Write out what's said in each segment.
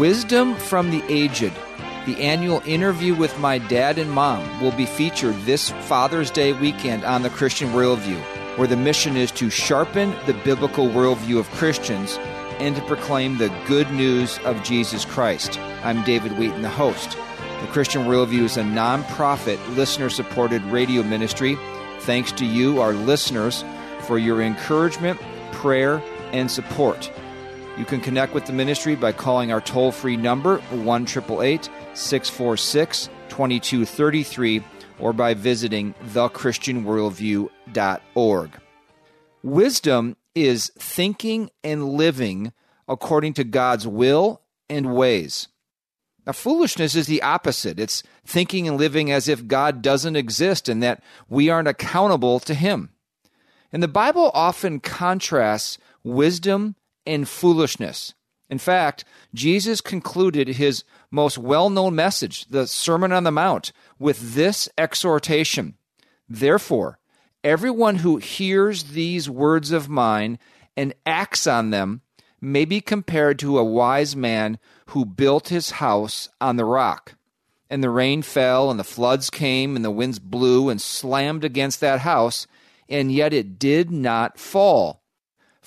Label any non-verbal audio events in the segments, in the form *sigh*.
Wisdom from the Aged. The annual interview with my dad and mom will be featured this Father's Day weekend on the Christian Worldview, where the mission is to sharpen the biblical worldview of Christians and to proclaim the good news of Jesus Christ. I'm David Wheaton, the host. The Christian Worldview is a non-profit, listener-supported radio ministry. Thanks to you, our listeners, for your encouragement, prayer, and support. You can connect with the ministry by calling our toll free number, 1 646 2233, or by visiting thechristianworldview.org. Wisdom is thinking and living according to God's will and ways. Now, foolishness is the opposite. It's thinking and living as if God doesn't exist and that we aren't accountable to Him. And the Bible often contrasts wisdom and foolishness. In fact, Jesus concluded his most well known message, the Sermon on the Mount, with this exhortation Therefore, everyone who hears these words of mine and acts on them may be compared to a wise man who built his house on the rock. And the rain fell, and the floods came, and the winds blew and slammed against that house, and yet it did not fall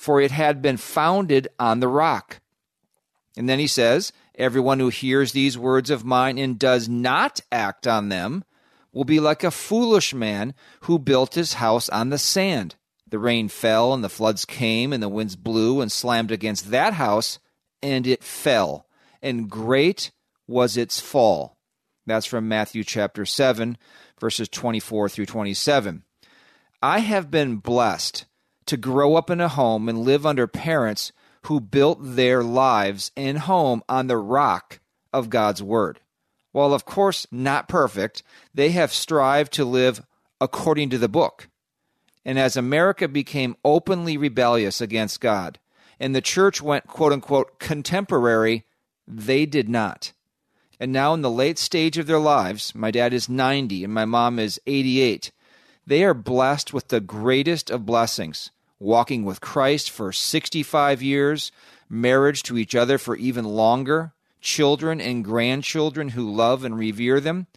for it had been founded on the rock. And then he says, Everyone who hears these words of mine and does not act on them will be like a foolish man who built his house on the sand. The rain fell, and the floods came, and the winds blew and slammed against that house, and it fell. And great was its fall. That's from Matthew chapter 7, verses 24 through 27. I have been blessed to grow up in a home and live under parents who built their lives and home on the rock of God's Word. While, of course, not perfect, they have strived to live according to the book. And as America became openly rebellious against God, and the church went quote unquote contemporary, they did not. And now, in the late stage of their lives, my dad is 90 and my mom is 88 they are blessed with the greatest of blessings walking with Christ for 65 years, marriage to each other for even longer, children and grandchildren who love and revere them,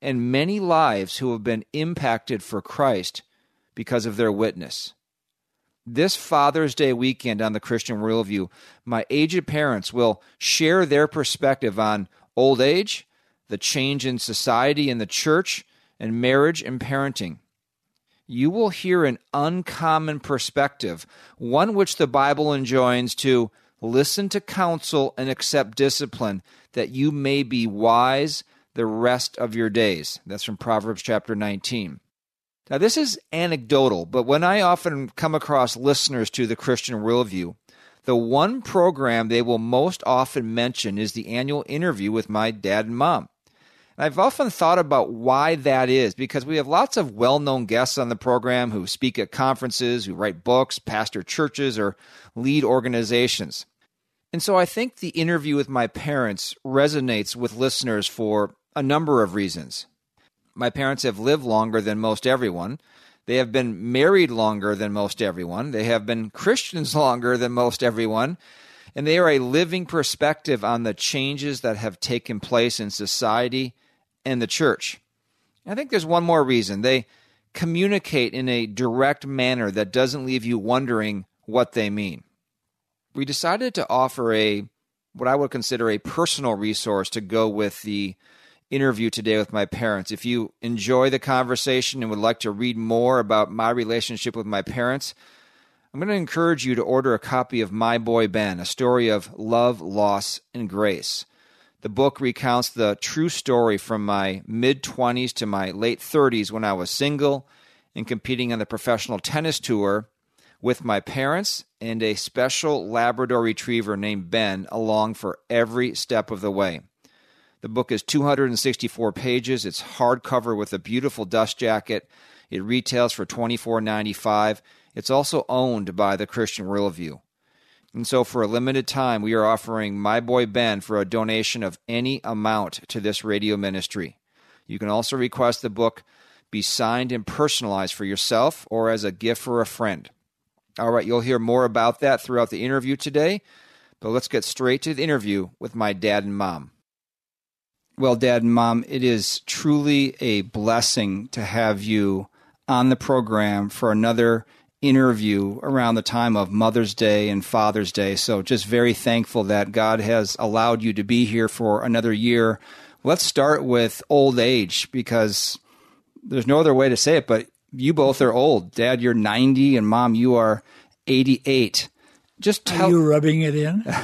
and many lives who have been impacted for Christ because of their witness. This Father's Day weekend on the Christian Worldview, my aged parents will share their perspective on old age, the change in society and the church, and marriage and parenting you will hear an uncommon perspective, one which the Bible enjoins to listen to counsel and accept discipline, that you may be wise the rest of your days. That's from Proverbs chapter 19. Now, this is anecdotal, but when I often come across listeners to the Christian Worldview, the one program they will most often mention is the annual interview with my dad and mom. And I've often thought about why that is because we have lots of well known guests on the program who speak at conferences, who write books, pastor churches, or lead organizations. And so I think the interview with my parents resonates with listeners for a number of reasons. My parents have lived longer than most everyone. They have been married longer than most everyone. They have been Christians *laughs* longer than most everyone. And they are a living perspective on the changes that have taken place in society and the church. I think there's one more reason. They communicate in a direct manner that doesn't leave you wondering what they mean. We decided to offer a what I would consider a personal resource to go with the interview today with my parents. If you enjoy the conversation and would like to read more about my relationship with my parents, I'm going to encourage you to order a copy of My Boy Ben, a story of love, loss, and grace. The book recounts the true story from my mid 20s to my late 30s when I was single and competing on the professional tennis tour with my parents and a special Labrador retriever named Ben along for every step of the way. The book is 264 pages. It's hardcover with a beautiful dust jacket. It retails for $24.95. It's also owned by the Christian Worldview. And so, for a limited time, we are offering My Boy Ben for a donation of any amount to this radio ministry. You can also request the book be signed and personalized for yourself or as a gift for a friend. All right, you'll hear more about that throughout the interview today, but let's get straight to the interview with my dad and mom. Well, dad and mom, it is truly a blessing to have you on the program for another interview around the time of Mother's Day and Father's Day. So just very thankful that God has allowed you to be here for another year. Let's start with old age because there's no other way to say it, but you both are old. Dad, you're 90 and mom, you are 88. Just tell Are you rubbing it in? *laughs*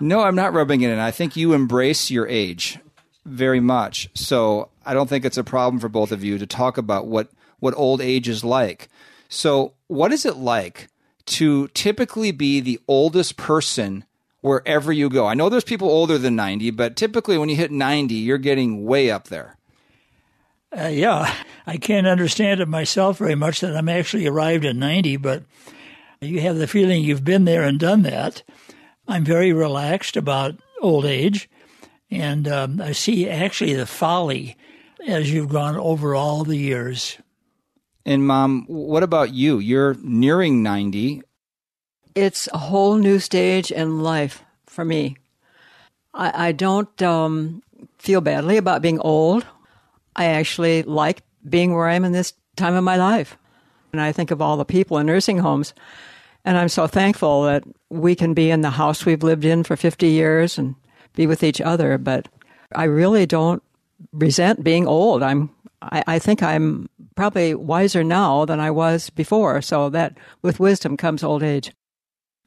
No, I'm not rubbing it in. I think you embrace your age very much. So I don't think it's a problem for both of you to talk about what, what old age is like. So, what is it like to typically be the oldest person wherever you go? I know there's people older than 90, but typically when you hit 90, you're getting way up there. Uh, yeah, I can't understand it myself very much that I'm actually arrived at 90, but you have the feeling you've been there and done that. I'm very relaxed about old age, and um, I see actually the folly as you've gone over all the years. And mom, what about you? You're nearing 90. It's a whole new stage in life for me. I, I don't um, feel badly about being old. I actually like being where I am in this time of my life. And I think of all the people in nursing homes. And I'm so thankful that we can be in the house we've lived in for 50 years and be with each other. But I really don't resent being old. I'm, I, I think I'm probably wiser now than I was before. So that with wisdom comes old age.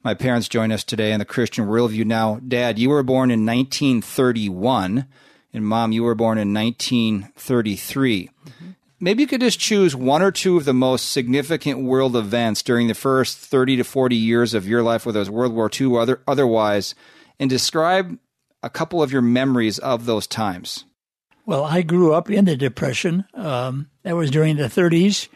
My parents join us today in the Christian Worldview. Now, Dad, you were born in 1931, and Mom, you were born in 1933. Mm-hmm. Maybe you could just choose one or two of the most significant world events during the first 30 to 40 years of your life, whether it was World War II or other, otherwise, and describe a couple of your memories of those times. Well, I grew up in the Depression. Um, that was during the 30s,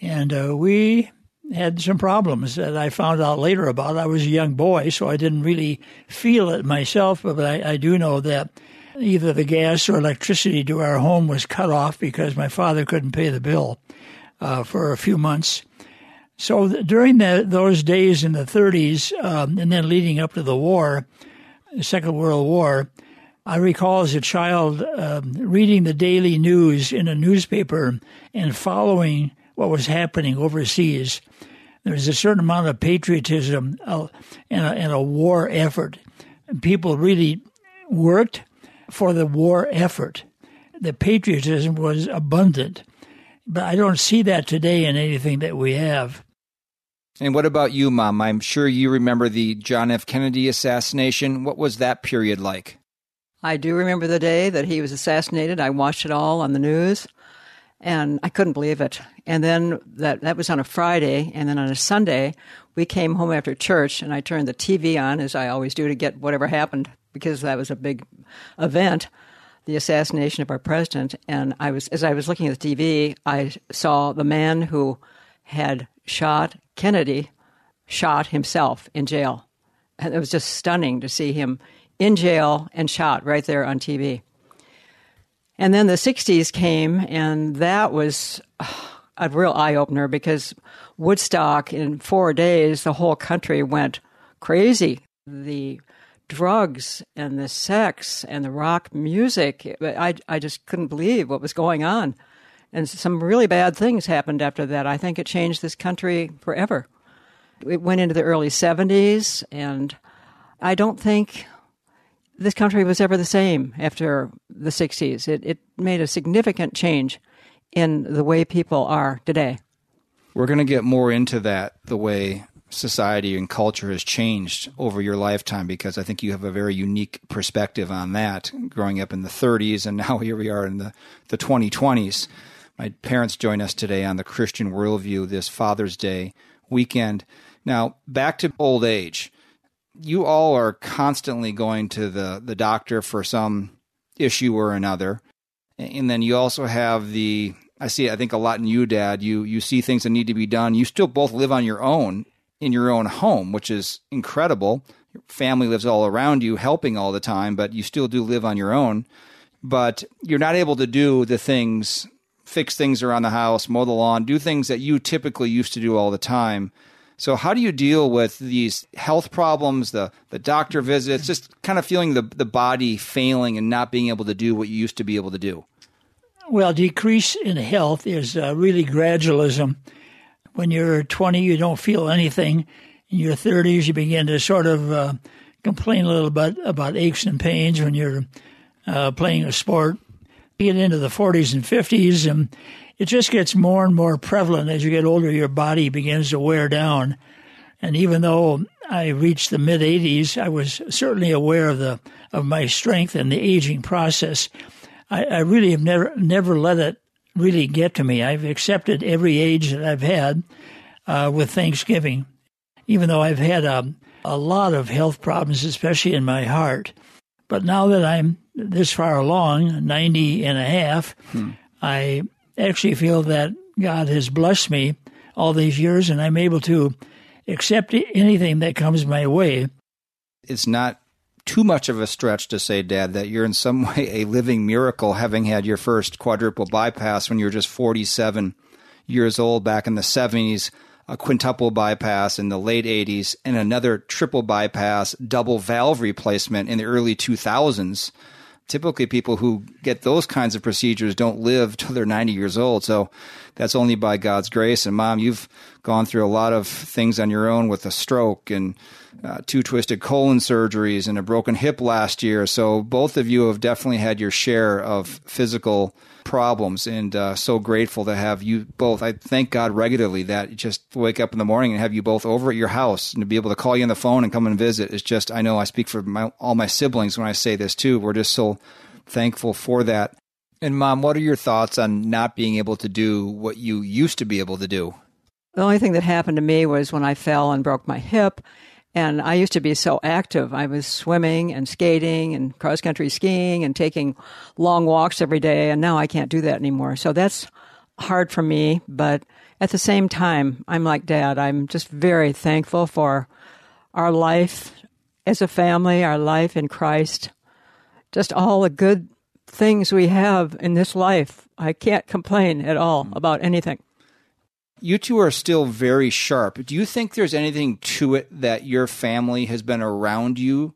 and uh, we had some problems that I found out later about. I was a young boy, so I didn't really feel it myself, but I, I do know that either the gas or electricity to our home was cut off because my father couldn't pay the bill uh, for a few months. So th- during the, those days in the 30s, um, and then leading up to the war, the Second World War, I recall as a child um, reading the daily news in a newspaper and following what was happening overseas. There was a certain amount of patriotism uh, and, a, and a war effort. People really worked for the war effort. The patriotism was abundant. But I don't see that today in anything that we have. And what about you, Mom? I'm sure you remember the John F. Kennedy assassination. What was that period like? I do remember the day that he was assassinated. I watched it all on the news and I couldn't believe it. And then that that was on a Friday, and then on a Sunday, we came home after church, and I turned the TV on as I always do to get whatever happened because that was a big event, the assassination of our president. And I was, as I was looking at the TV, I saw the man who had shot Kennedy shot himself in jail. And it was just stunning to see him in jail and shot right there on TV. And then the 60s came, and that was uh, a real eye opener because Woodstock, in four days, the whole country went crazy. The drugs and the sex and the rock music. I, I just couldn't believe what was going on. And some really bad things happened after that. I think it changed this country forever. It went into the early 70s, and I don't think this country was ever the same after the 60s. It, it made a significant change in the way people are today. We're going to get more into that, the way society and culture has changed over your lifetime because I think you have a very unique perspective on that growing up in the 30s and now here we are in the, the 2020s. My parents join us today on the Christian Worldview this Father's Day weekend. Now, back to old age. You all are constantly going to the, the doctor for some issue or another. And then you also have the I see I think a lot in you, Dad. You you see things that need to be done. You still both live on your own in your own home, which is incredible. Your family lives all around you, helping all the time, but you still do live on your own. But you're not able to do the things, fix things around the house, mow the lawn, do things that you typically used to do all the time. So how do you deal with these health problems, the the doctor visits, just kind of feeling the the body failing and not being able to do what you used to be able to do? Well, decrease in health is uh, really gradualism. When you're 20, you don't feel anything. In your 30s, you begin to sort of uh, complain a little bit about aches and pains when you're uh, playing a sport. Get into the 40s and 50s, and it just gets more and more prevalent as you get older. Your body begins to wear down. And even though I reached the mid 80s, I was certainly aware of the of my strength and the aging process. I, I really have never never let it really get to me. I've accepted every age that I've had uh, with Thanksgiving, even though I've had a, a lot of health problems, especially in my heart. But now that I'm this far along, 90 and a half, hmm. I actually feel that God has blessed me all these years and I'm able to accept anything that comes my way. It's not too much of a stretch to say, Dad, that you're in some *laughs* way a living miracle having had your first quadruple bypass when you were just 47 years old back in the 70s, a quintuple bypass in the late 80s, and another triple bypass double valve replacement in the early 2000s. Typically, people who get those kinds of procedures don't live till they're 90 years old. So that's only by God's grace. And, Mom, you've gone through a lot of things on your own with a stroke and uh, two twisted colon surgeries and a broken hip last year. So both of you have definitely had your share of physical problems, and uh, so grateful to have you both. I thank God regularly that just wake up in the morning and have you both over at your house and to be able to call you on the phone and come and visit is just. I know I speak for my, all my siblings when I say this too. We're just so thankful for that. And mom, what are your thoughts on not being able to do what you used to be able to do? The only thing that happened to me was when I fell and broke my hip and I used to be so active. I was swimming and skating and cross country skiing and taking long walks every day. And now I can't do that anymore. So that's hard for me. But at the same time, I'm like dad. I'm just very thankful for our life as a family, our life in Christ, just all the good things we have in this life. I can't complain at all about anything. You two are still very sharp. Do you think there's anything to it that your family has been around you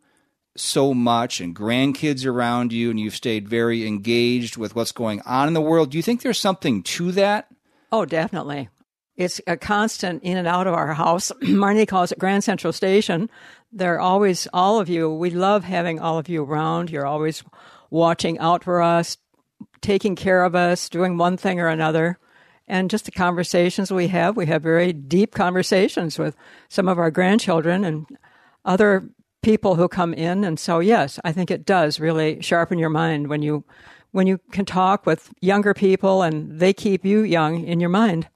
so much and grandkids around you and you've stayed very engaged with what's going on in the world? Do you think there's something to that? Oh, definitely. It's a constant in and out of our house. *clears throat* Marnie calls it Grand Central Station. They're always, all of you, we love having all of you around. You're always watching out for us, taking care of us, doing one thing or another and just the conversations we have. We have very deep conversations with some of our grandchildren and other people who come in. And so, yes, I think it does really sharpen your mind when you when you can talk with younger people and they keep you young in your mind.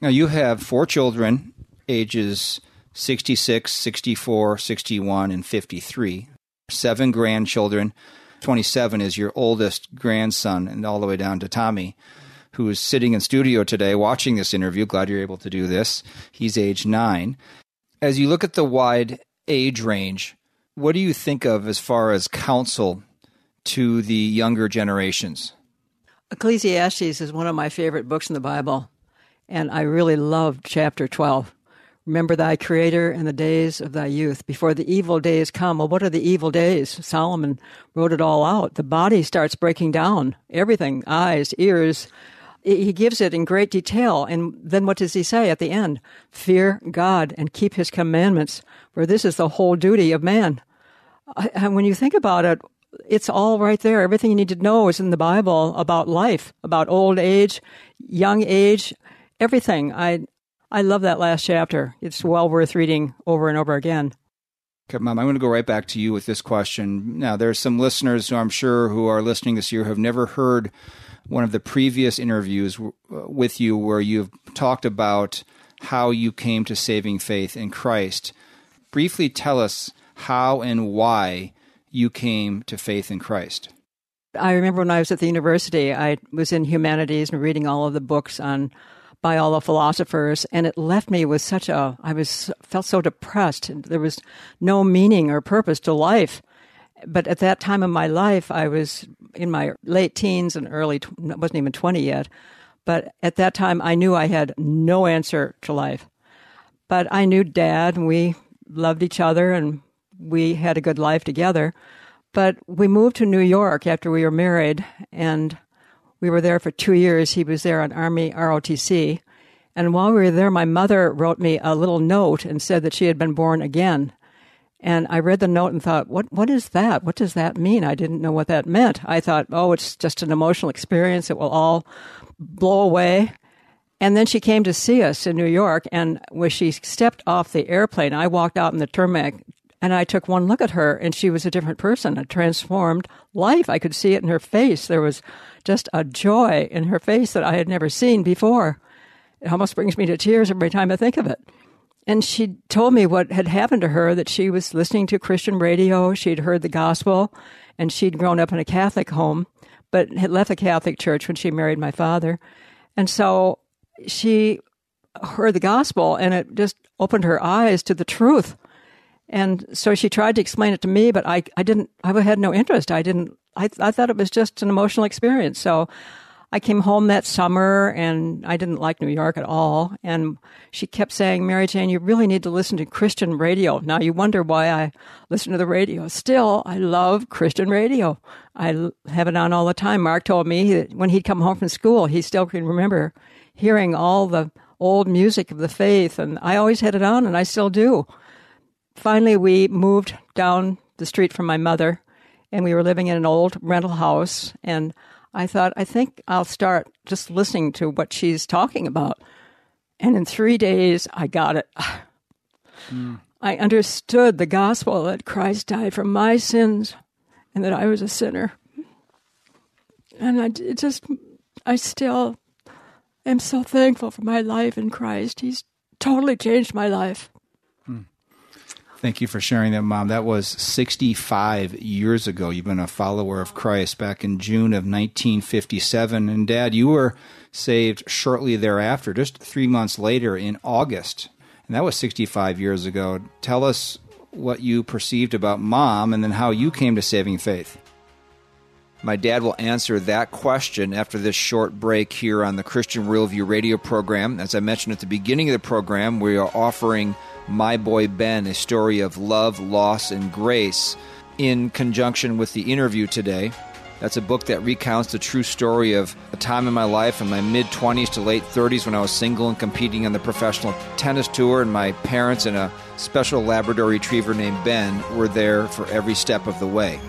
Now, you have four children, ages 66, 64, 61, and 53, seven grandchildren. 27 is your oldest grandson, and all the way down to Tommy who is sitting in studio today watching this interview. Glad you're able to do this. He's age nine. As you look at the wide age range, what do you think of as far as counsel to the younger generations? Ecclesiastes is one of my favorite books in the Bible, and I really love chapter 12. Remember thy Creator in the days of thy youth, before the evil days come. Well, what are the evil days? Solomon wrote it all out. The body starts breaking down. Everything eyes, ears, he gives it in great detail. And then what does he say at the end? Fear God and keep his commandments, for this is the whole duty of man. And when you think about it, it's all right there. Everything you need to know is in the Bible about life, about old age, young age, everything. I I love that last chapter. It's well worth reading over and over again. Okay, Mom, I'm going to go right back to you with this question. Now, there's some listeners who I'm sure who are listening this year who have never heard one of the previous interviews w- with you where you've talked about how you came to saving faith in Christ. Briefly tell us how and why you came to faith in Christ. I remember when I was at the university, I was in humanities and reading all of the books on by all the philosophers, and it left me with such a I was felt so depressed. There was no meaning or purpose to life. But at that time of my life, I was in my late teens and early wasn't even twenty yet. But at that time, I knew I had no answer to life. But I knew Dad, and we loved each other, and we had a good life together. But we moved to New York after we were married, and we were there for two years. He was there on Army ROTC. And while we were there, my mother wrote me a little note and said that she had been born again. And I read the note and thought, what, what is that? What does that mean? I didn't know what that meant. I thought, oh, it's just an emotional experience. It will all blow away. And then she came to see us in New York. And when she stepped off the airplane, I walked out in the tarmac and I took one look at her, and she was a different person, a transformed life. I could see it in her face. There was just a joy in her face that I had never seen before. It almost brings me to tears every time I think of it. And she told me what had happened to her that she was listening to Christian radio, she'd heard the gospel, and she'd grown up in a Catholic home, but had left the Catholic church when she married my father. And so she heard the gospel, and it just opened her eyes to the truth and so she tried to explain it to me, but I, I didn't, I had no interest. I didn't, I, I thought it was just an emotional experience. So I came home that summer and I didn't like New York at all. And she kept saying, Mary Jane, you really need to listen to Christian radio. Now you wonder why I listen to the radio. Still, I love Christian radio. I have it on all the time. Mark told me that when he'd come home from school, he still can remember hearing all the old music of the faith. And I always had it on and I still do finally, we moved down the street from my mother, and we were living in an old rental house. And I thought, I think I'll start just listening to what she's talking about. And in three days, I got it. Mm. *sighs* I understood the gospel that Christ died for my sins and that I was a sinner. And I just, I still am so thankful for my life in Christ. He's totally changed my life. Thank you for sharing that, Mom. That was 65 years ago. You've been a follower of Christ back in June of 1957. And, Dad, you were saved shortly thereafter, just three months later in August. And that was 65 years ago. Tell us what you perceived about Mom and then how you came to saving faith. My dad will answer that question after this short break here on the Christian Worldview radio program. As I mentioned at the beginning of the program, we are offering my Boy Ben, a story of love, loss, and grace, in conjunction with the interview today. That's a book that recounts the true story of a time in my life in my mid 20s to late 30s when I was single and competing on the professional tennis tour, and my parents and a special Labrador retriever named Ben were there for every step of the way.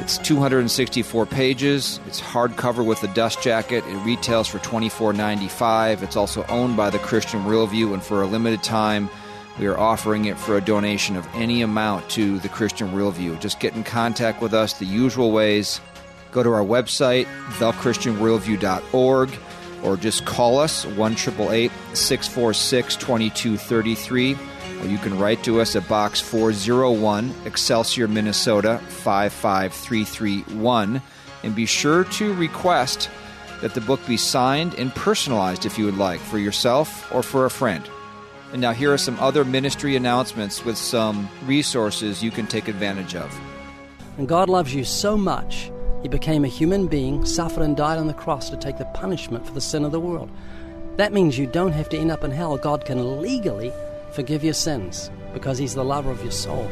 It's 264 pages. It's hardcover with a dust jacket. It retails for $24.95. It's also owned by the Christian Worldview, and for a limited time, we are offering it for a donation of any amount to the Christian Worldview. Just get in contact with us the usual ways. Go to our website, thechristianworldview.org, or just call us 1 646 2233. Or you can write to us at Box 401, Excelsior, Minnesota 55331. And be sure to request that the book be signed and personalized if you would like, for yourself or for a friend. And now, here are some other ministry announcements with some resources you can take advantage of. And God loves you so much, He became a human being, suffered and died on the cross to take the punishment for the sin of the world. That means you don't have to end up in hell. God can legally forgive your sins because He's the lover of your soul.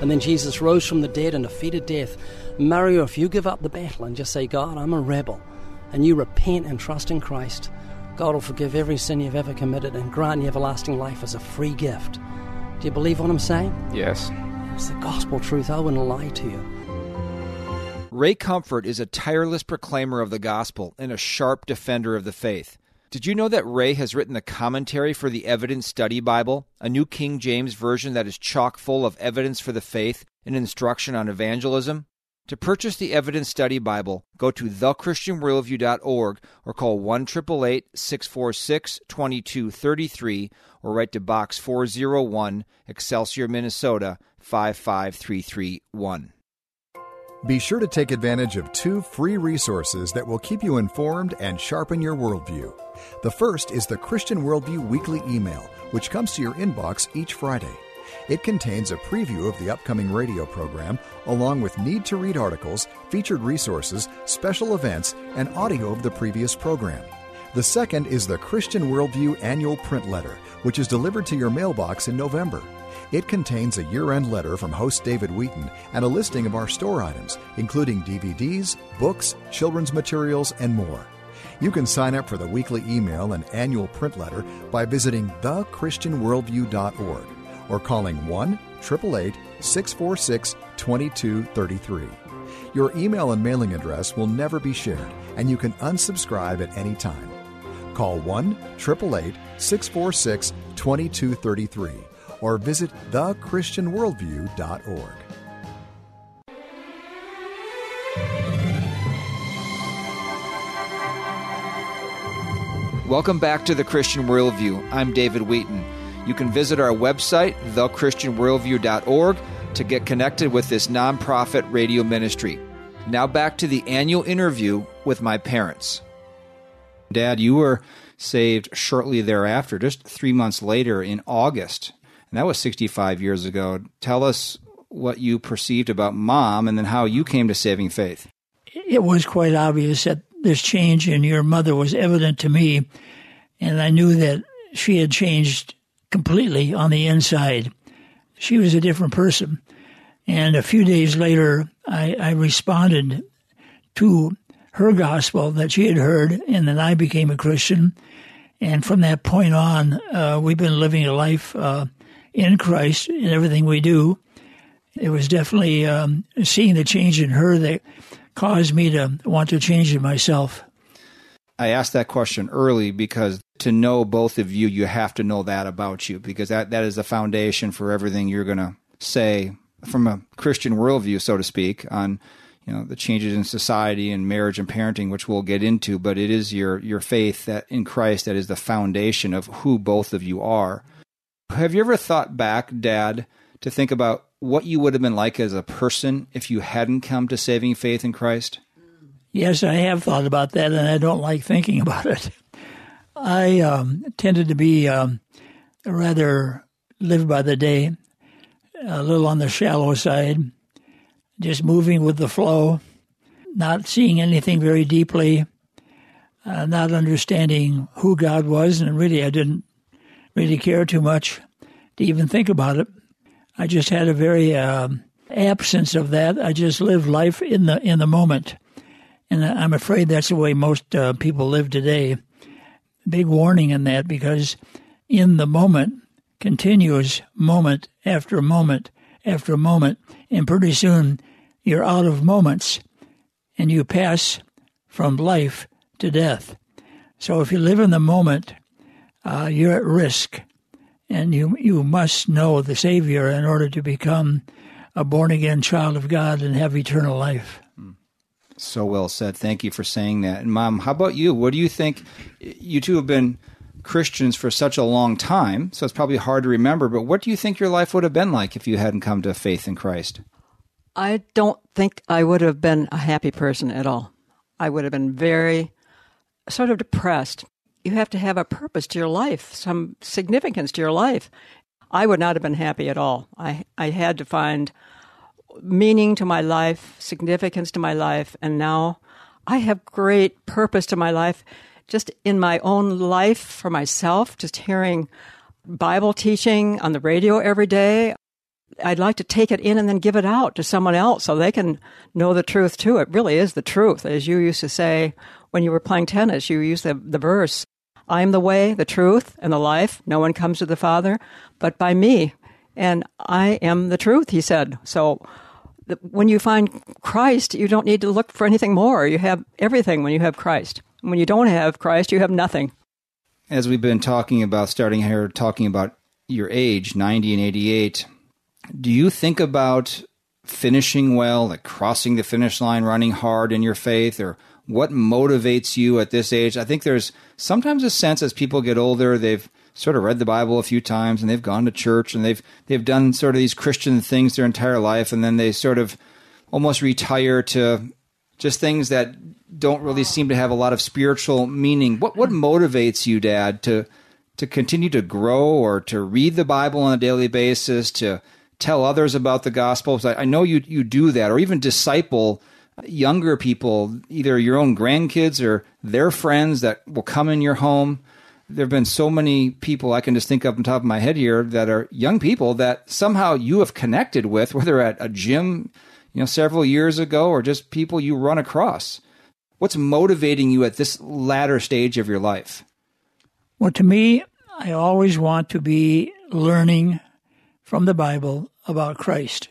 And then Jesus rose from the dead and defeated death. Mario, if you give up the battle and just say, God, I'm a rebel, and you repent and trust in Christ, God will forgive every sin you've ever committed and grant you everlasting life as a free gift. Do you believe what I'm saying? Yes. It's the gospel truth. I wouldn't lie to you. Ray Comfort is a tireless proclaimer of the gospel and a sharp defender of the faith. Did you know that Ray has written the commentary for the Evidence Study Bible, a new King James version that is chock full of evidence for the faith and instruction on evangelism? To purchase the Evidence Study Bible, go to thechristianworldview.org or call 1 646 2233 or write to Box 401, Excelsior, Minnesota 55331. Be sure to take advantage of two free resources that will keep you informed and sharpen your worldview. The first is the Christian Worldview Weekly Email, which comes to your inbox each Friday. It contains a preview of the upcoming radio program, along with need to read articles, featured resources, special events, and audio of the previous program. The second is the Christian Worldview Annual Print Letter, which is delivered to your mailbox in November. It contains a year end letter from host David Wheaton and a listing of our store items, including DVDs, books, children's materials, and more. You can sign up for the weekly email and annual print letter by visiting thechristianworldview.org or calling 1 888 646 2233. Your email and mailing address will never be shared, and you can unsubscribe at any time. Call 1 888 646 2233 or visit thechristianworldview.org. Welcome back to the Christian Worldview. I'm David Wheaton. You can visit our website, thechristianworldview.org, to get connected with this nonprofit radio ministry. Now back to the annual interview with my parents. Dad, you were saved shortly thereafter, just three months later in August. And that was 65 years ago. Tell us what you perceived about mom and then how you came to saving faith. It was quite obvious that this change in your mother was evident to me. And I knew that she had changed completely on the inside. She was a different person. And a few days later, I, I responded to her gospel that she had heard, and then I became a Christian. And from that point on, uh, we've been living a life uh, in Christ in everything we do. It was definitely um, seeing the change in her that caused me to want to change it myself. I asked that question early because to know both of you, you have to know that about you because that, that is the foundation for everything you're going to say from a Christian worldview, so to speak, on you know the changes in society and marriage and parenting, which we'll get into. But it is your your faith that in Christ that is the foundation of who both of you are. Have you ever thought back, Dad, to think about what you would have been like as a person if you hadn't come to saving faith in Christ? Yes, I have thought about that, and I don't like thinking about it. I um, tended to be um, rather live by the day, a little on the shallow side, just moving with the flow, not seeing anything very deeply, uh, not understanding who God was, and really I didn't really care too much to even think about it. I just had a very um, absence of that. I just lived life in the in the moment, and I'm afraid that's the way most uh, people live today big warning in that because in the moment, continuous moment after moment after moment, and pretty soon you're out of moments and you pass from life to death. So if you live in the moment, uh, you're at risk, and you you must know the Savior in order to become a born again child of God and have eternal life. So well said. Thank you for saying that. And mom, how about you? What do you think? You two have been Christians for such a long time, so it's probably hard to remember, but what do you think your life would have been like if you hadn't come to faith in Christ? I don't think I would have been a happy person at all. I would have been very sort of depressed. You have to have a purpose to your life, some significance to your life. I would not have been happy at all. I I had to find meaning to my life, significance to my life, and now I have great purpose to my life just in my own life for myself, just hearing Bible teaching on the radio every day. I'd like to take it in and then give it out to someone else so they can know the truth too. It really is the truth. As you used to say when you were playing tennis, you used the, the verse, I am the way, the truth, and the life. No one comes to the Father but by me. And I am the truth, he said. So when you find Christ, you don't need to look for anything more. You have everything when you have Christ. When you don't have Christ, you have nothing. As we've been talking about, starting here, talking about your age, 90 and 88, do you think about finishing well, like crossing the finish line, running hard in your faith, or what motivates you at this age? I think there's sometimes a sense as people get older, they've sort of read the Bible a few times and they've gone to church and they've they've done sort of these Christian things their entire life, and then they sort of almost retire to just things that don't really seem to have a lot of spiritual meaning. What what motivates you, Dad, to to continue to grow or to read the Bible on a daily basis, to tell others about the gospel? I, I know you you do that, or even disciple younger people, either your own grandkids or their friends that will come in your home. There have been so many people I can just think of on top of my head here that are young people that somehow you have connected with, whether at a gym, you know, several years ago, or just people you run across. What's motivating you at this latter stage of your life? Well, to me, I always want to be learning from the Bible about Christ.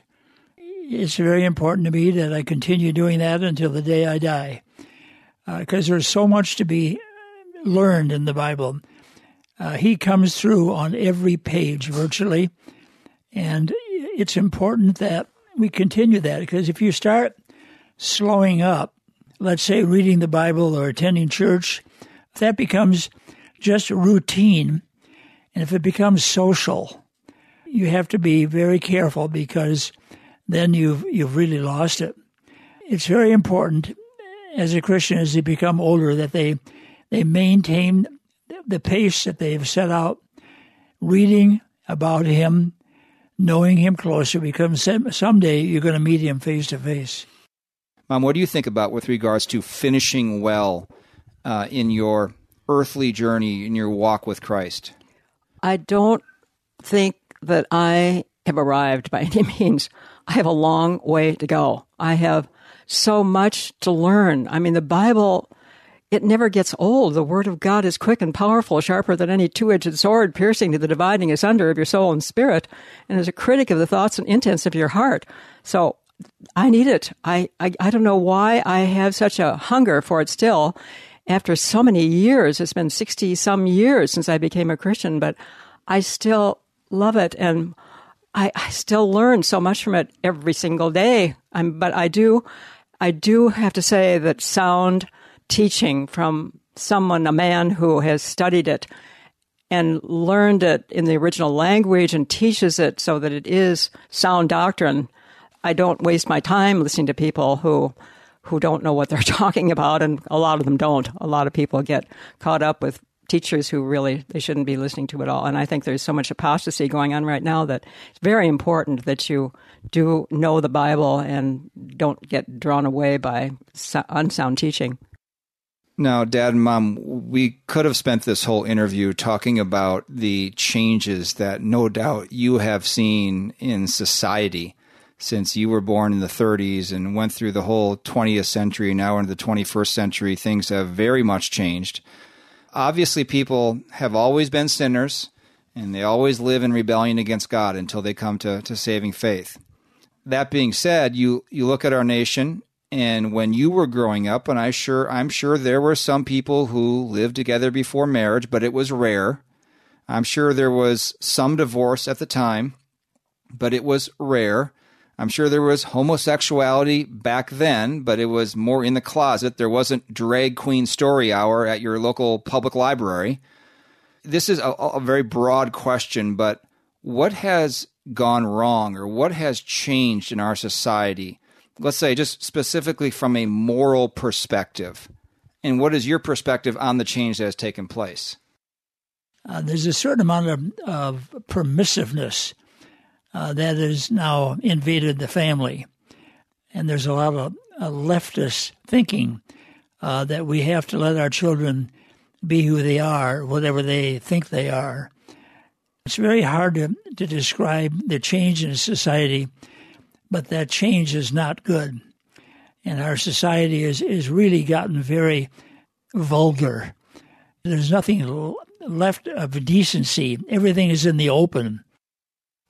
It's very important to me that I continue doing that until the day I die, because uh, there's so much to be learned in the Bible. Uh, he comes through on every page virtually, and it's important that we continue that because if you start slowing up, let's say reading the Bible or attending church, that becomes just routine. And if it becomes social, you have to be very careful because then you've you've really lost it. It's very important as a Christian as they become older that they they maintain the pace that they've set out, reading about him, knowing him closer, because someday you're going to meet him face to face. Mom, what do you think about with regards to finishing well uh, in your earthly journey in your walk with Christ? I don't think that I have arrived by any means. I have a long way to go. I have so much to learn. I mean, the Bible, it never gets old. The Word of God is quick and powerful, sharper than any two edged sword, piercing to the dividing asunder of your soul and spirit, and is a critic of the thoughts and intents of your heart. So I need it. I, I, I don't know why I have such a hunger for it still after so many years. It's been 60 some years since I became a Christian, but I still love it. And I, I still learn so much from it every single day. I'm, but I do, I do have to say that sound teaching from someone, a man who has studied it and learned it in the original language and teaches it so that it is sound doctrine. I don't waste my time listening to people who who don't know what they're *laughs* talking about and a lot of them don't. A lot of people get caught up with teachers who really they shouldn't be listening to at all. And I think there's so much apostasy going on right now that it's very important that you do know the Bible and don't get drawn away by unsound teaching. Now, Dad and Mom, we could have spent this whole interview talking about the changes that no doubt you have seen in society since you were born in the 30s and went through the whole 20th century. Now into the 21st century, things have very much changed obviously people have always been sinners and they always live in rebellion against God until they come to, to saving faith. That being said, you, you look at our nation and when you were growing up, and I sure I'm sure there were some people who lived together before marriage, but it was rare. I'm sure there was some divorce at the time, but it was rare. I'm sure there was homosexuality back then, but it was more in the closet. There wasn't drag queen story hour at your local public library. This is a, a very broad question, but what has gone wrong or what has changed in our society? Let's say just specifically from a moral perspective. And what is your perspective on the change that has taken place? Uh, there's a certain amount of, of permissiveness uh, that has now invaded the family. And there's a lot of uh, leftist thinking uh, that we have to let our children be who they are, whatever they think they are. It's very hard to, to describe the change in society, but that change is not good. And our society has is, is really gotten very vulgar. There's nothing left of decency. Everything is in the open.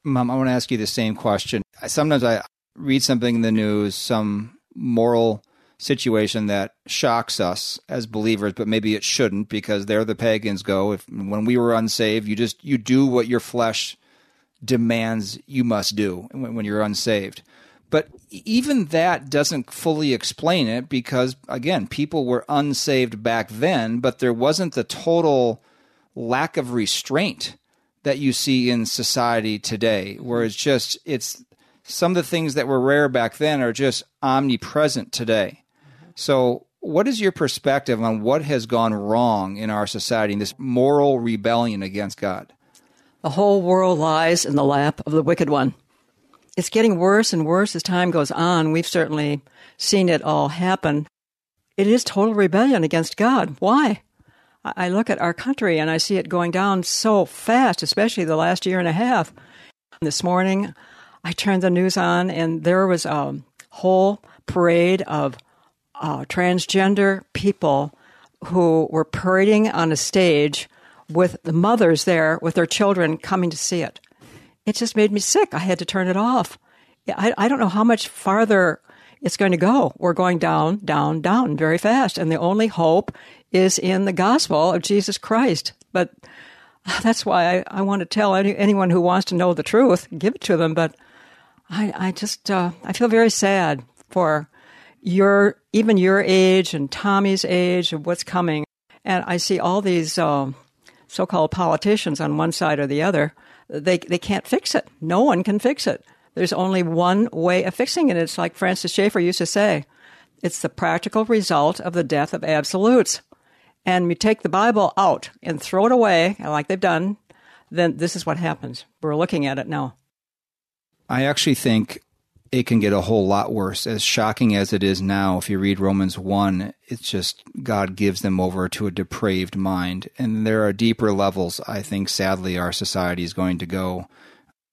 Mom, I want to ask you the same question. Sometimes I read something in the news, some moral situation that shocks us as believers, but maybe it shouldn't because there the pagans go. If when we were unsaved, you just you do what your flesh demands you must do when, when you're unsaved. But even that doesn't fully explain it because, again, people were unsaved back then, but there wasn't the total lack of restraint that you see in society today, where it's just, it's some of the things that were rare back then are just omnipresent today. So, what is your perspective on what has gone wrong in our society in this moral rebellion against God? The whole world lies in the lap of the wicked one it's getting worse and worse as time goes on. We've certainly seen it all happen. It is total rebellion against God. Why? I look at our country and I see it going down so fast, especially the last year and a half. This morning, I turned the news on and there was a whole parade of uh, transgender people who were parading on a stage with the mothers there with their children coming to see it it just made me sick. I had to turn it off. I, I don't know how much farther it's going to go. We're going down, down, down very fast. And the only hope is in the gospel of Jesus Christ. But that's why I, I want to tell any, anyone who wants to know the truth, give it to them. But I, I just, uh, I feel very sad for your, even your age and Tommy's age of what's coming. And I see all these uh, so called politicians on one side or the other they, they can't fix it. No one can fix it. There's only one way of fixing it. It's like Francis Schaeffer used to say it's the practical result of the death of absolutes. And we take the Bible out and throw it away, like they've done, then this is what happens. We're looking at it now. I actually think it can get a whole lot worse. As shocking as it is now, if you read Romans 1, it's just God gives them over to a depraved mind. And there are deeper levels, I think, sadly, our society is going to go.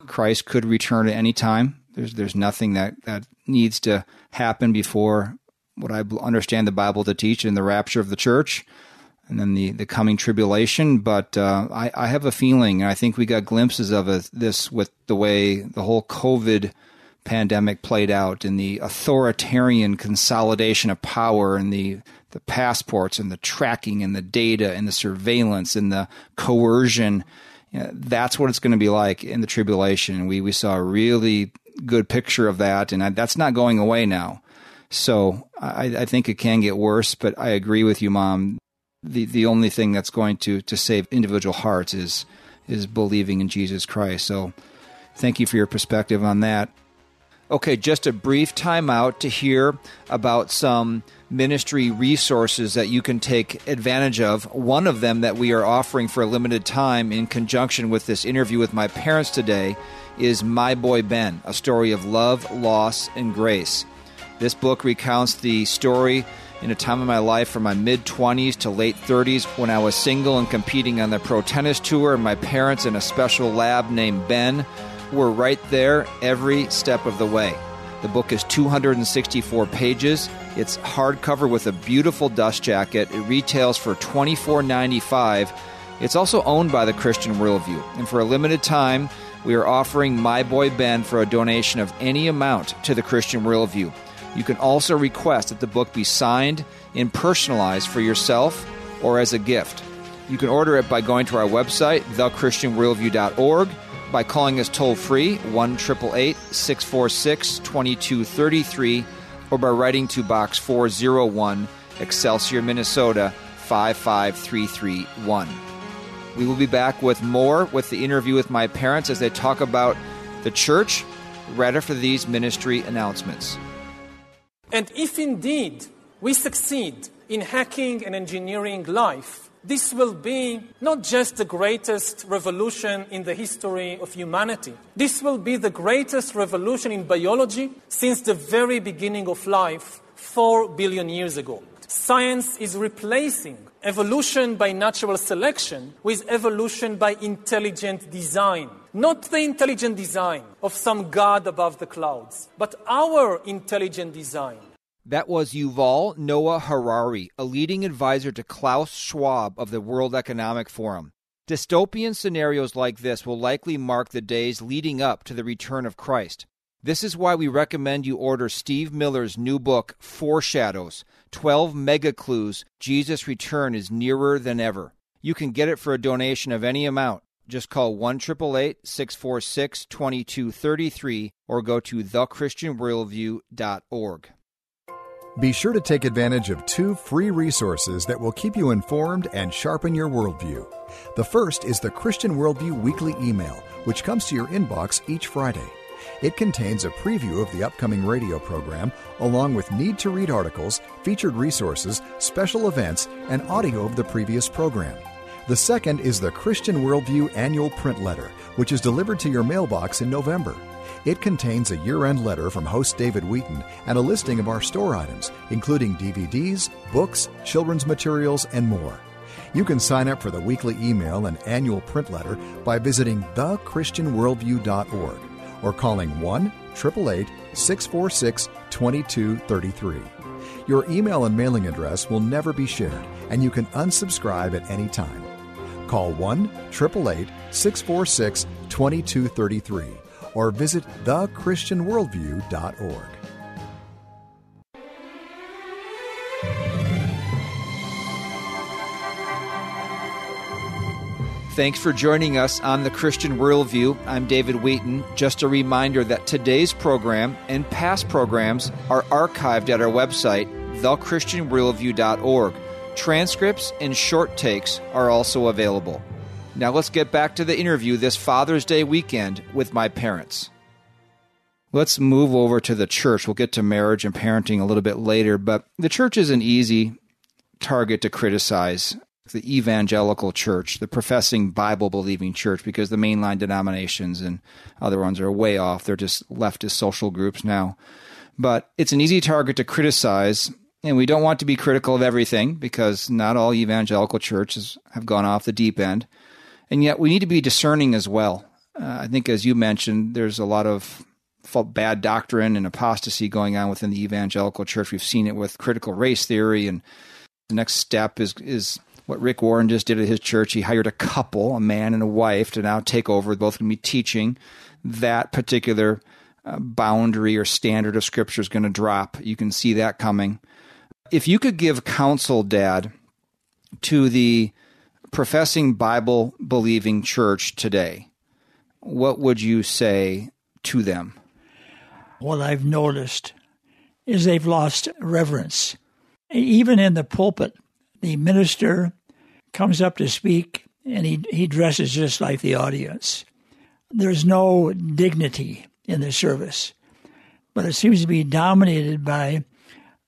Christ could return at any time. There's, there's nothing that, that needs to happen before what I understand the Bible to teach in the rapture of the church and then the, the coming tribulation. But uh, I, I have a feeling, and I think we got glimpses of this with the way the whole COVID pandemic played out and the authoritarian consolidation of power and the the passports and the tracking and the data and the surveillance and the coercion you know, that's what it's going to be like in the tribulation. We we saw a really good picture of that and I, that's not going away now. So I, I think it can get worse but I agree with you mom. The the only thing that's going to to save individual hearts is is believing in Jesus Christ. So thank you for your perspective on that Okay, just a brief timeout to hear about some ministry resources that you can take advantage of. One of them that we are offering for a limited time in conjunction with this interview with my parents today is My Boy Ben, a story of love, loss, and grace. This book recounts the story in a time of my life from my mid 20s to late 30s when I was single and competing on the pro tennis tour, and my parents in a special lab named Ben we're right there every step of the way. The book is 264 pages. It's hardcover with a beautiful dust jacket. It retails for $24.95. It's also owned by the Christian Worldview. And for a limited time, we are offering My Boy Ben for a donation of any amount to the Christian Worldview. You can also request that the book be signed and personalized for yourself or as a gift. You can order it by going to our website, thechristianworldview.org by calling us toll free 1 646 2233 or by writing to Box 401, Excelsior, Minnesota 55331. We will be back with more with the interview with my parents as they talk about the church right after these ministry announcements. And if indeed we succeed in hacking and engineering life, this will be not just the greatest revolution in the history of humanity. This will be the greatest revolution in biology since the very beginning of life, four billion years ago. Science is replacing evolution by natural selection with evolution by intelligent design. Not the intelligent design of some god above the clouds, but our intelligent design that was Yuval Noah Harari, a leading advisor to Klaus Schwab of the World Economic Forum. Dystopian scenarios like this will likely mark the days leading up to the return of Christ. This is why we recommend you order Steve Miller's new book, Foreshadows 12 Mega Clues Jesus' Return is Nearer Than Ever. You can get it for a donation of any amount. Just call 1 646 2233 or go to thechristianworldview.org. Be sure to take advantage of two free resources that will keep you informed and sharpen your worldview. The first is the Christian Worldview Weekly Email, which comes to your inbox each Friday. It contains a preview of the upcoming radio program, along with need to read articles, featured resources, special events, and audio of the previous program. The second is the Christian Worldview Annual Print Letter, which is delivered to your mailbox in November. It contains a year end letter from host David Wheaton and a listing of our store items, including DVDs, books, children's materials, and more. You can sign up for the weekly email and annual print letter by visiting thechristianworldview.org or calling 1 888 646 2233. Your email and mailing address will never be shared, and you can unsubscribe at any time. Call 1 888 646 2233 or visit thechristianworldview.org. Thanks for joining us on the Christian Worldview. I'm David Wheaton. Just a reminder that today's program and past programs are archived at our website, thechristianworldview.org. Transcripts and short takes are also available. Now let's get back to the interview this Father's Day weekend with my parents. Let's move over to the church. We'll get to marriage and parenting a little bit later, but the church is an easy target to criticize. The evangelical church, the professing Bible believing church, because the mainline denominations and other ones are way off. They're just leftist social groups now. But it's an easy target to criticize and we don't want to be critical of everything because not all evangelical churches have gone off the deep end. And yet we need to be discerning as well. Uh, I think, as you mentioned, there's a lot of bad doctrine and apostasy going on within the evangelical church. We've seen it with critical race theory. And the next step is, is what Rick Warren just did at his church. He hired a couple, a man and a wife, to now take over. Both going to be teaching that particular uh, boundary or standard of Scripture is going to drop. You can see that coming if you could give counsel, Dad, to the professing Bible believing church today, what would you say to them? What I've noticed is they've lost reverence. Even in the pulpit, the minister comes up to speak and he, he dresses just like the audience. There's no dignity in the service, but it seems to be dominated by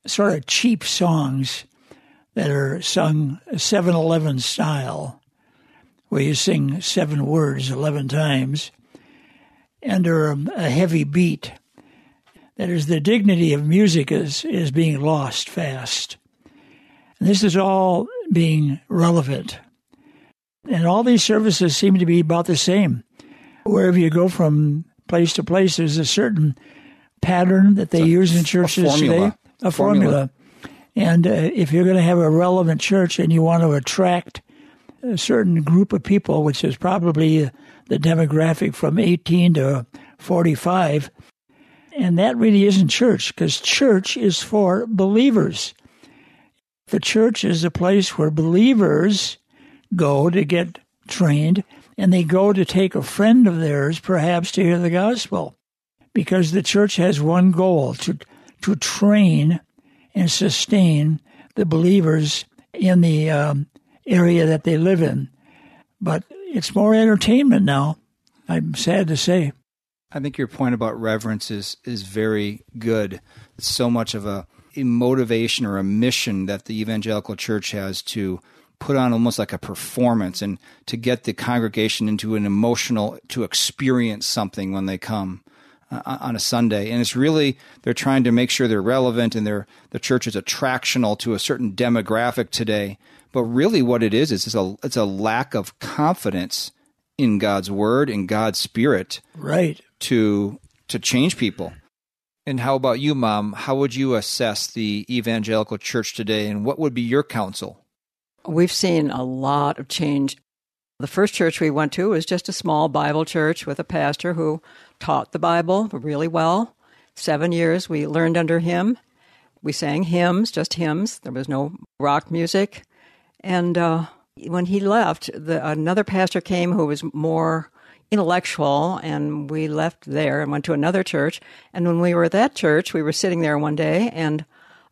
sort of cheap songs that are sung 7 Eleven style, where you sing seven words 11 times, under a heavy beat. That is, the dignity of music is, is being lost fast. And this is all being relevant. And all these services seem to be about the same. Wherever you go from place to place, there's a certain pattern that they a, use in churches today a formula. formula. And uh, if you're going to have a relevant church and you want to attract a certain group of people, which is probably the demographic from 18 to 45, and that really isn't church because church is for believers. The church is a place where believers go to get trained and they go to take a friend of theirs perhaps to hear the gospel because the church has one goal to to train and sustain the believers in the um, area that they live in. But it's more entertainment now. I'm sad to say. I think your point about reverence is is very good. It's so much of a, a motivation or a mission that the evangelical church has to put on almost like a performance and to get the congregation into an emotional to experience something when they come uh, on a Sunday, and it's really they're trying to make sure they're relevant and they're the church is attractional to a certain demographic today. But really, what it is is it's a it's a lack of confidence in God's word and God's spirit, right? To to change people. And how about you, Mom? How would you assess the evangelical church today, and what would be your counsel? We've seen a lot of change. The first church we went to was just a small Bible church with a pastor who taught the Bible really well. Seven years we learned under him. We sang hymns, just hymns. There was no rock music. And uh, When he left, the, another pastor came who was more intellectual, and we left there and went to another church. And when we were at that church, we were sitting there one day, and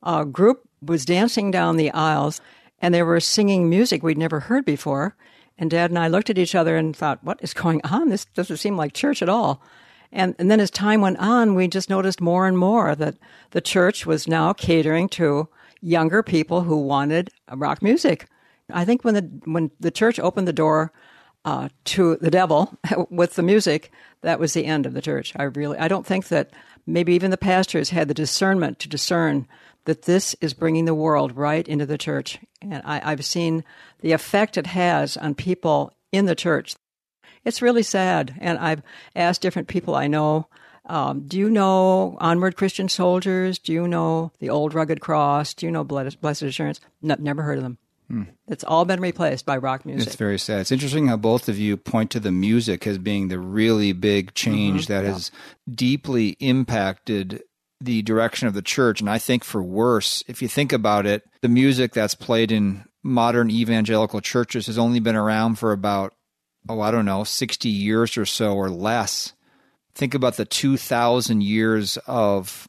a group was dancing down the aisles, and they were singing music we'd never heard before. And Dad and I looked at each other and thought, "What is going on? This doesn't seem like church at all." And, and then as time went on, we just noticed more and more that the church was now catering to younger people who wanted rock music. I think when the when the church opened the door uh, to the devil *laughs* with the music, that was the end of the church. I really, I don't think that maybe even the pastors had the discernment to discern that this is bringing the world right into the church. And I, I've seen the effect it has on people in the church. It's really sad. And I've asked different people I know, um, do you know Onward Christian Soldiers? Do you know the Old Rugged Cross? Do you know Blessed Assurance? No, never heard of them. Hmm. It's all been replaced by rock music. It's very sad. It's interesting how both of you point to the music as being the really big change mm-hmm. that yeah. has deeply impacted the direction of the church. And I think for worse, if you think about it, the music that's played in modern evangelical churches has only been around for about, oh, I don't know, 60 years or so or less. Think about the 2,000 years of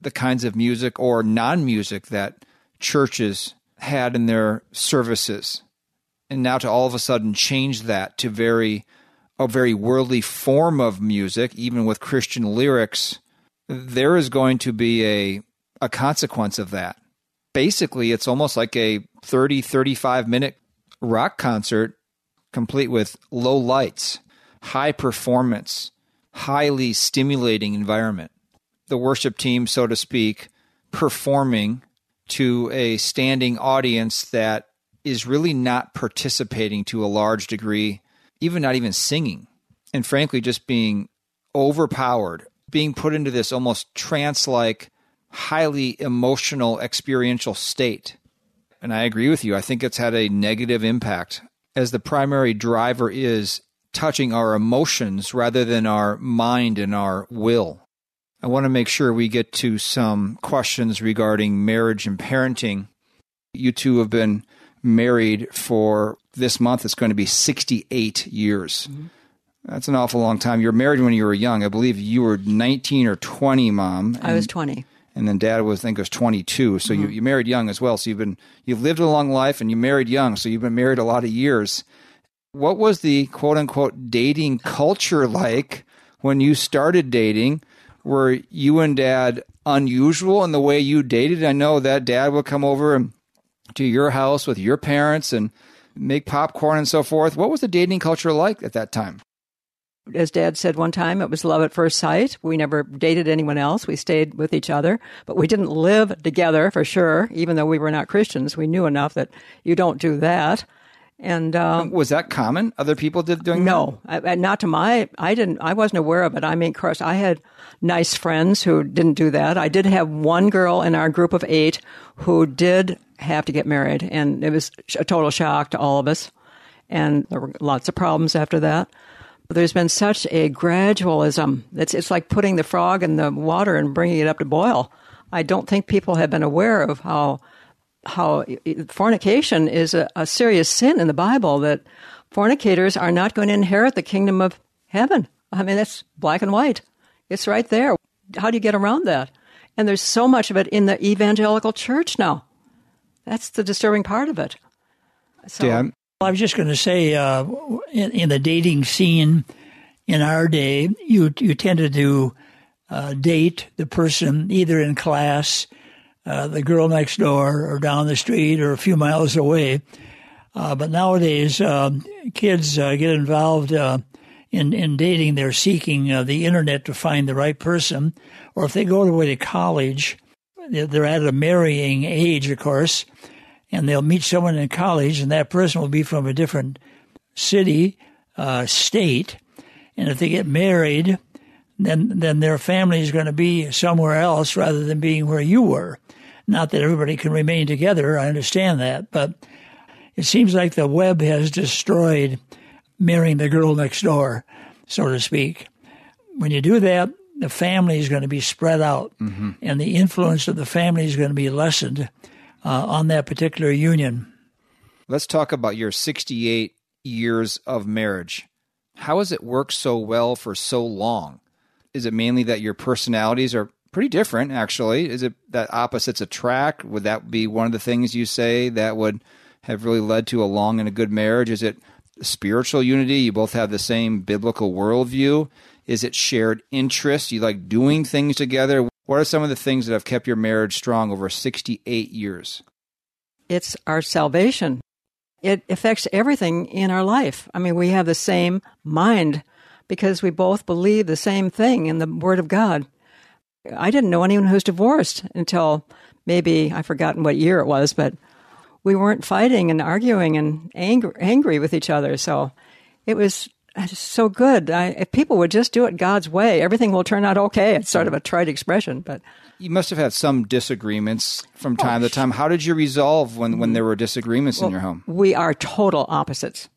the kinds of music or non music that churches had in their services. And now to all of a sudden change that to very a very worldly form of music, even with Christian lyrics, there is going to be a a consequence of that. Basically, it's almost like a 30 35 minute rock concert complete with low lights, high performance, highly stimulating environment. The worship team, so to speak, performing to a standing audience that is really not participating to a large degree, even not even singing, and frankly, just being overpowered, being put into this almost trance like, highly emotional, experiential state. And I agree with you. I think it's had a negative impact as the primary driver is touching our emotions rather than our mind and our will. I want to make sure we get to some questions regarding marriage and parenting. You two have been married for this month, it's going to be 68 years. Mm-hmm. That's an awful long time. You were married when you were young. I believe you were 19 or 20, mom. I was 20. And then dad was, I think, was 22. So mm-hmm. you, you married young as well. So you've been, you've lived a long life and you married young. So you've been married a lot of years. What was the quote unquote dating culture like when you started dating? were you and dad unusual in the way you dated? I know that dad would come over to your house with your parents and make popcorn and so forth. What was the dating culture like at that time? As dad said one time, it was love at first sight. We never dated anyone else. We stayed with each other, but we didn't live together for sure, even though we were not Christians. We knew enough that you don't do that. And um, was that common? Other people did doing no, that? No, not to my. I didn't. I wasn't aware of it. I mean, of course, I had nice friends who didn't do that. I did have one girl in our group of eight who did have to get married, and it was a total shock to all of us. And there were lots of problems after that. There's been such a gradualism. It's it's like putting the frog in the water and bringing it up to boil. I don't think people have been aware of how how fornication is a, a serious sin in the Bible, that fornicators are not going to inherit the kingdom of heaven. I mean, it's black and white. It's right there. How do you get around that? And there's so much of it in the evangelical church now. That's the disturbing part of it. So. I was just going to say, uh, in, in, the dating scene in our day, you you tended to uh, date the person either in class uh, the girl next door or down the street or a few miles away. Uh, but nowadays, uh, kids uh, get involved uh, in in dating. They're seeking the internet to find the right person, or if they go away to college, they're at a marrying age, of course, and they'll meet someone in college, and that person will be from a different city, state, and if they get married, then then their family is going to be somewhere else rather than being where you were. Not that everybody can remain together, I understand that, but it seems like the web has destroyed marrying the girl next door, so to speak. When you do that, the family is going to be spread out, mm-hmm. and the influence of the family is going to be lessened uh, on that particular union. Let's talk about your 68 years of marriage. How has it worked so well for so long? Is it mainly that your personalities are pretty different, actually? Is it that opposites attract? Would that be one of the things you say that would have really led to a long and a good marriage? Is it spiritual unity? You both have the same biblical worldview? Is it shared interest? You like doing things together? What are some of the things that have kept your marriage strong over 68 years? It's our salvation. It affects everything in our life. I mean, we have the same mind because we both believe the same thing in the Word of God. I didn't know anyone who was divorced until maybe I've forgotten what year it was, but we weren't fighting and arguing and angry, angry with each other. So it was so good. I, if people would just do it God's way, everything will turn out okay. It's sort of a mm-hmm. trite expression, but you must have had some disagreements from oh, time oh, to time. How did you resolve when, when mm-hmm. there were disagreements well, in your home? We are total opposites,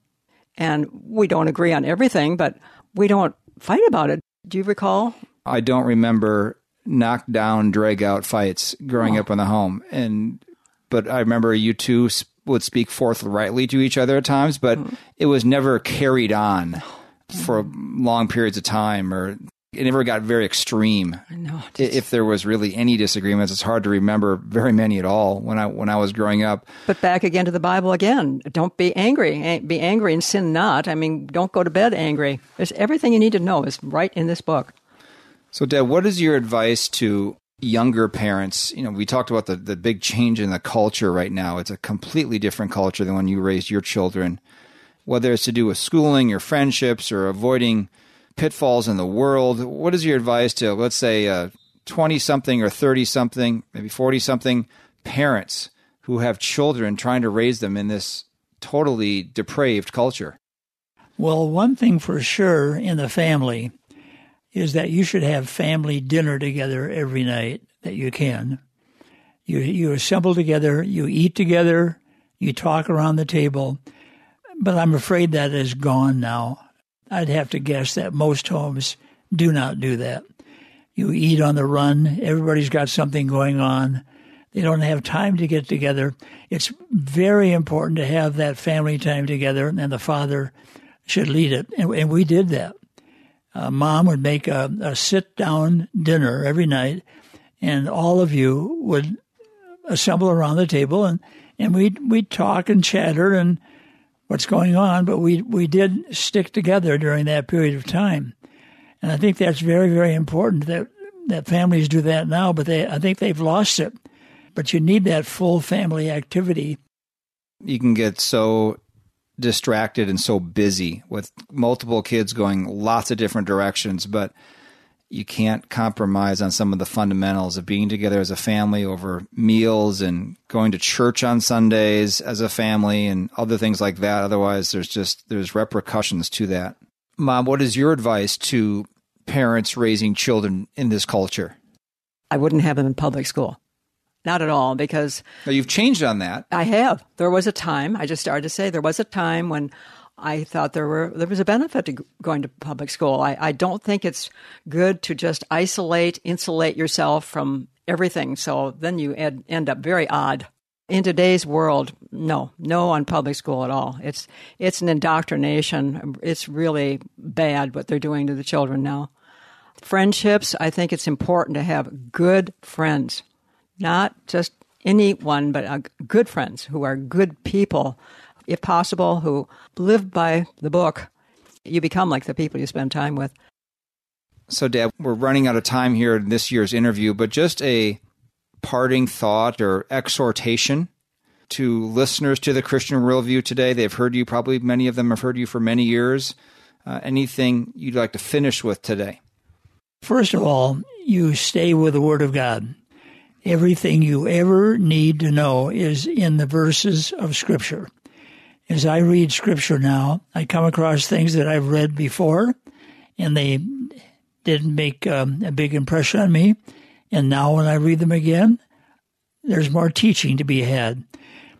and we don't agree on everything, but we don't fight about it. Do you recall? I don't remember knock down, drag out fights growing oh. up in the home, and but I remember you two would speak forthrightly to each other at times, but mm. it was never carried on for long periods of time or it never got very extreme. No, if there was really any disagreements, it's hard to remember very many at all when I when I was growing up. But back again to the Bible again. Don't be angry. Be angry and sin not. I mean, don't go to bed angry. There's everything you need to know is right in this book. So, Deb, what is your advice to younger parents, you know, we talked about the, the big change in the culture right now. It's a completely different culture than when you raised your children, whether it's to do with schooling or friendships or avoiding pitfalls in the world. What is your advice to, let's say, uh, 20 something or 30 something, maybe 40 something parents who have children trying to raise them in this totally depraved culture? Well, one thing for sure in the family is that you should have family dinner together every night that you can. You you assemble together, you eat together, you talk around the table. But I'm afraid that is gone now. I'd have to guess that most homes do not do that. You eat on the run, everybody's got something going on. They don't have time to get together. It's very important to have that family time together, and the father should lead it. And, and we did that uh, mom would make a, a sit down dinner every night, and all of you would assemble around the table and, and we'd, we'd talk and chatter and what's going on, but we, we did stick together during that period of time. And I think that's very, very important that, that families do that now, but they, I think they've lost it. But you need that full family activity. You can get so distracted and so busy with multiple kids going lots of different directions, but you can't compromise on some of the fundamentals of being together as a family over meals and going to church on Sundays as a family and other things like that. Otherwise, there's just there's repercussions to that. Mom, what is your advice to parents raising children in this culture? I wouldn't have them in public school. Not at all, because. Now you've changed on that. I have. There was a time, I just started to say, there was a time when I thought there were there was a benefit to going to public school. I, I don't think it's good to just isolate, insulate yourself from everything. So then you ed, end up very odd. In today's world, no, no on public school at all. It's it's an indoctrination. It's really bad what they're doing to the children now. Friendships, I think it's important to have good friends not just anyone, but uh, good friends who are good people, if possible, who live by the book. You become like the people you spend time with. So, Deb, we're running out of time here in this year's interview, but just a parting thought or exhortation to listeners to the Christian worldview today. They've heard you, probably many of them have heard you for many years. Uh, anything you'd like to finish with today? First of all, you stay with the Word of God. Everything you ever need to know is in the verses of Scripture. As I read Scripture now, I come across things that I've read before, and they didn't make um, a big impression on me. And now, when I read them again, there's more teaching to be had.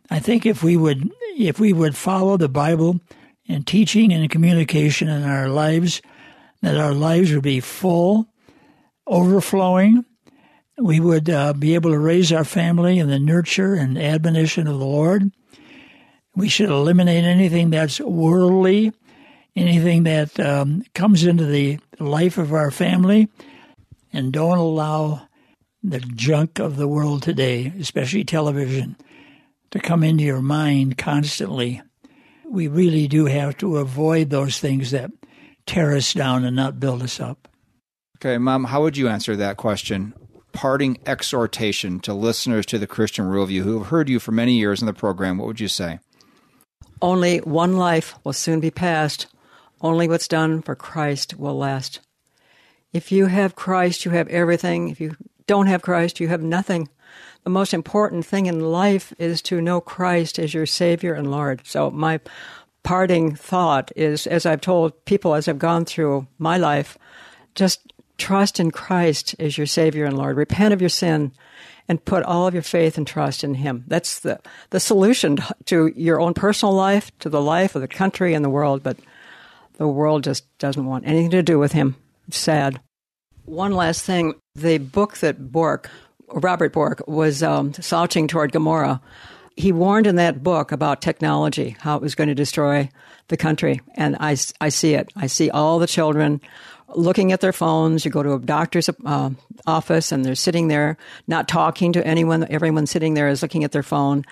I think if we would if we would follow the Bible in teaching and communication in our lives, that our lives would be full, overflowing, we would uh, be able to raise our family in the nurture and admonition of the Lord. We should eliminate anything that's worldly, anything that um, comes into the life of our family, and don't allow the junk of the world today, especially television, to come into your mind constantly. We really do have to avoid those things that tear us down and not build us up. Okay, Mom, how would you answer that question? Parting exhortation to listeners to the Christian Worldview who have heard you for many years in the program, what would you say? Only one life will soon be passed. Only what's done for Christ will last. If you have Christ, you have everything. If you don't have Christ, you have nothing. The most important thing in life is to know Christ as your Savior and Lord. So, my parting thought is as I've told people as I've gone through my life, just trust in Christ as your Savior and Lord. Repent of your sin and put all of your faith and trust in Him. That's the, the solution to your own personal life, to the life of the country and the world. But the world just doesn't want anything to do with Him. It's sad. One last thing the book that Bork, Robert Bork, was um, slouching toward Gomorrah, he warned in that book about technology, how it was going to destroy the country. And I, I see it. I see all the children looking at their phones. You go to a doctor's uh, office and they're sitting there, not talking to anyone. Everyone sitting there is looking at their phone.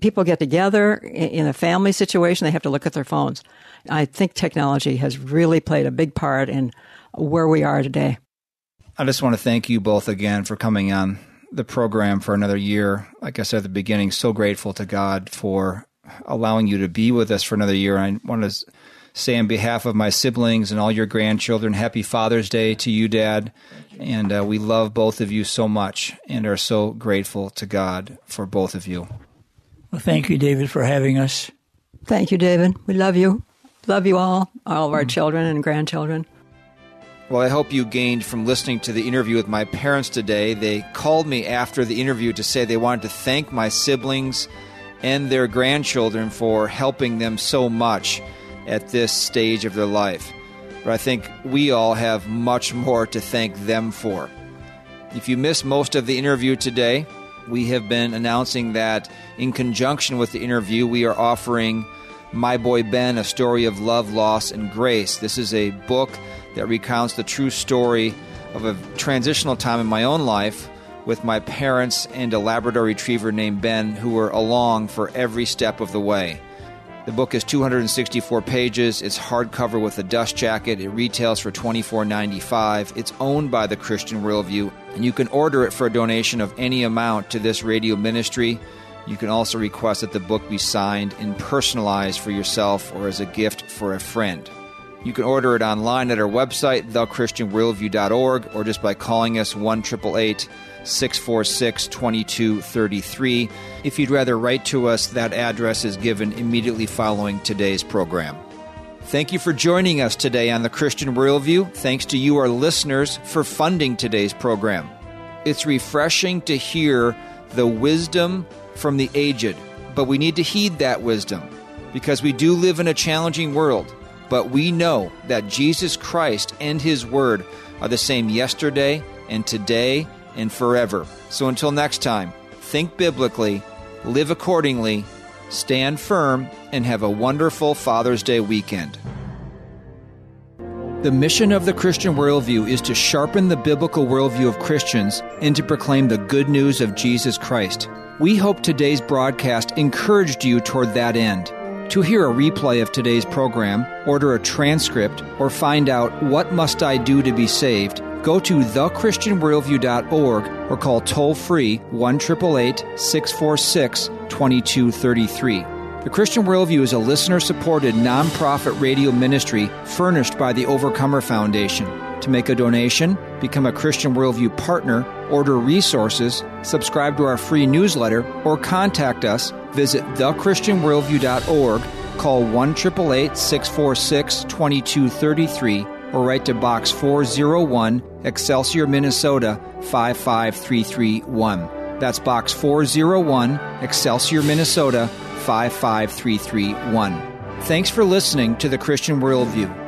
People get together in a family situation, they have to look at their phones. I think technology has really played a big part in where we are today. I just want to thank you both again for coming on the program for another year. Like I said at the beginning, so grateful to God for allowing you to be with us for another year. I want to say on behalf of my siblings and all your grandchildren, happy Father's Day to you, Dad. And uh, we love both of you so much and are so grateful to God for both of you. Well, thank you, David, for having us. Thank you, David. We love you. Love you all, all of our mm-hmm. children and grandchildren. Well, I hope you gained from listening to the interview with my parents today. They called me after the interview to say they wanted to thank my siblings and their grandchildren for helping them so much at this stage of their life. But I think we all have much more to thank them for. If you missed most of the interview today, we have been announcing that in conjunction with the interview, we are offering My Boy Ben, A Story of Love, Loss, and Grace. This is a book that recounts the true story of a transitional time in my own life with my parents and a Labrador retriever named Ben, who were along for every step of the way. The book is 264 pages. It's hardcover with a dust jacket. It retails for $24.95. It's owned by the Christian Worldview, and you can order it for a donation of any amount to this radio ministry. You can also request that the book be signed and personalized for yourself or as a gift for a friend. You can order it online at our website, thechristianworldview.org, or just by calling us 1 646 2233. If you'd rather write to us, that address is given immediately following today's program. Thank you for joining us today on the Christian Worldview. Thanks to you, our listeners, for funding today's program. It's refreshing to hear the wisdom from the aged, but we need to heed that wisdom because we do live in a challenging world. But we know that Jesus Christ and His Word are the same yesterday and today and forever. So until next time, think biblically, live accordingly, stand firm, and have a wonderful Father's Day weekend. The mission of the Christian worldview is to sharpen the biblical worldview of Christians and to proclaim the good news of Jesus Christ. We hope today's broadcast encouraged you toward that end. To hear a replay of today's program, order a transcript, or find out what must I do to be saved, go to thechristianworldview.org or call toll free 1 646 2233. The Christian Worldview is a listener supported nonprofit radio ministry furnished by the Overcomer Foundation. To make a donation, become a Christian Worldview partner, order resources, subscribe to our free newsletter, or contact us, visit thechristianworldview.org, call 1 646 2233, or write to Box 401, Excelsior, Minnesota 55331. That's Box 401, Excelsior, Minnesota 55331. Thanks for listening to the Christian Worldview.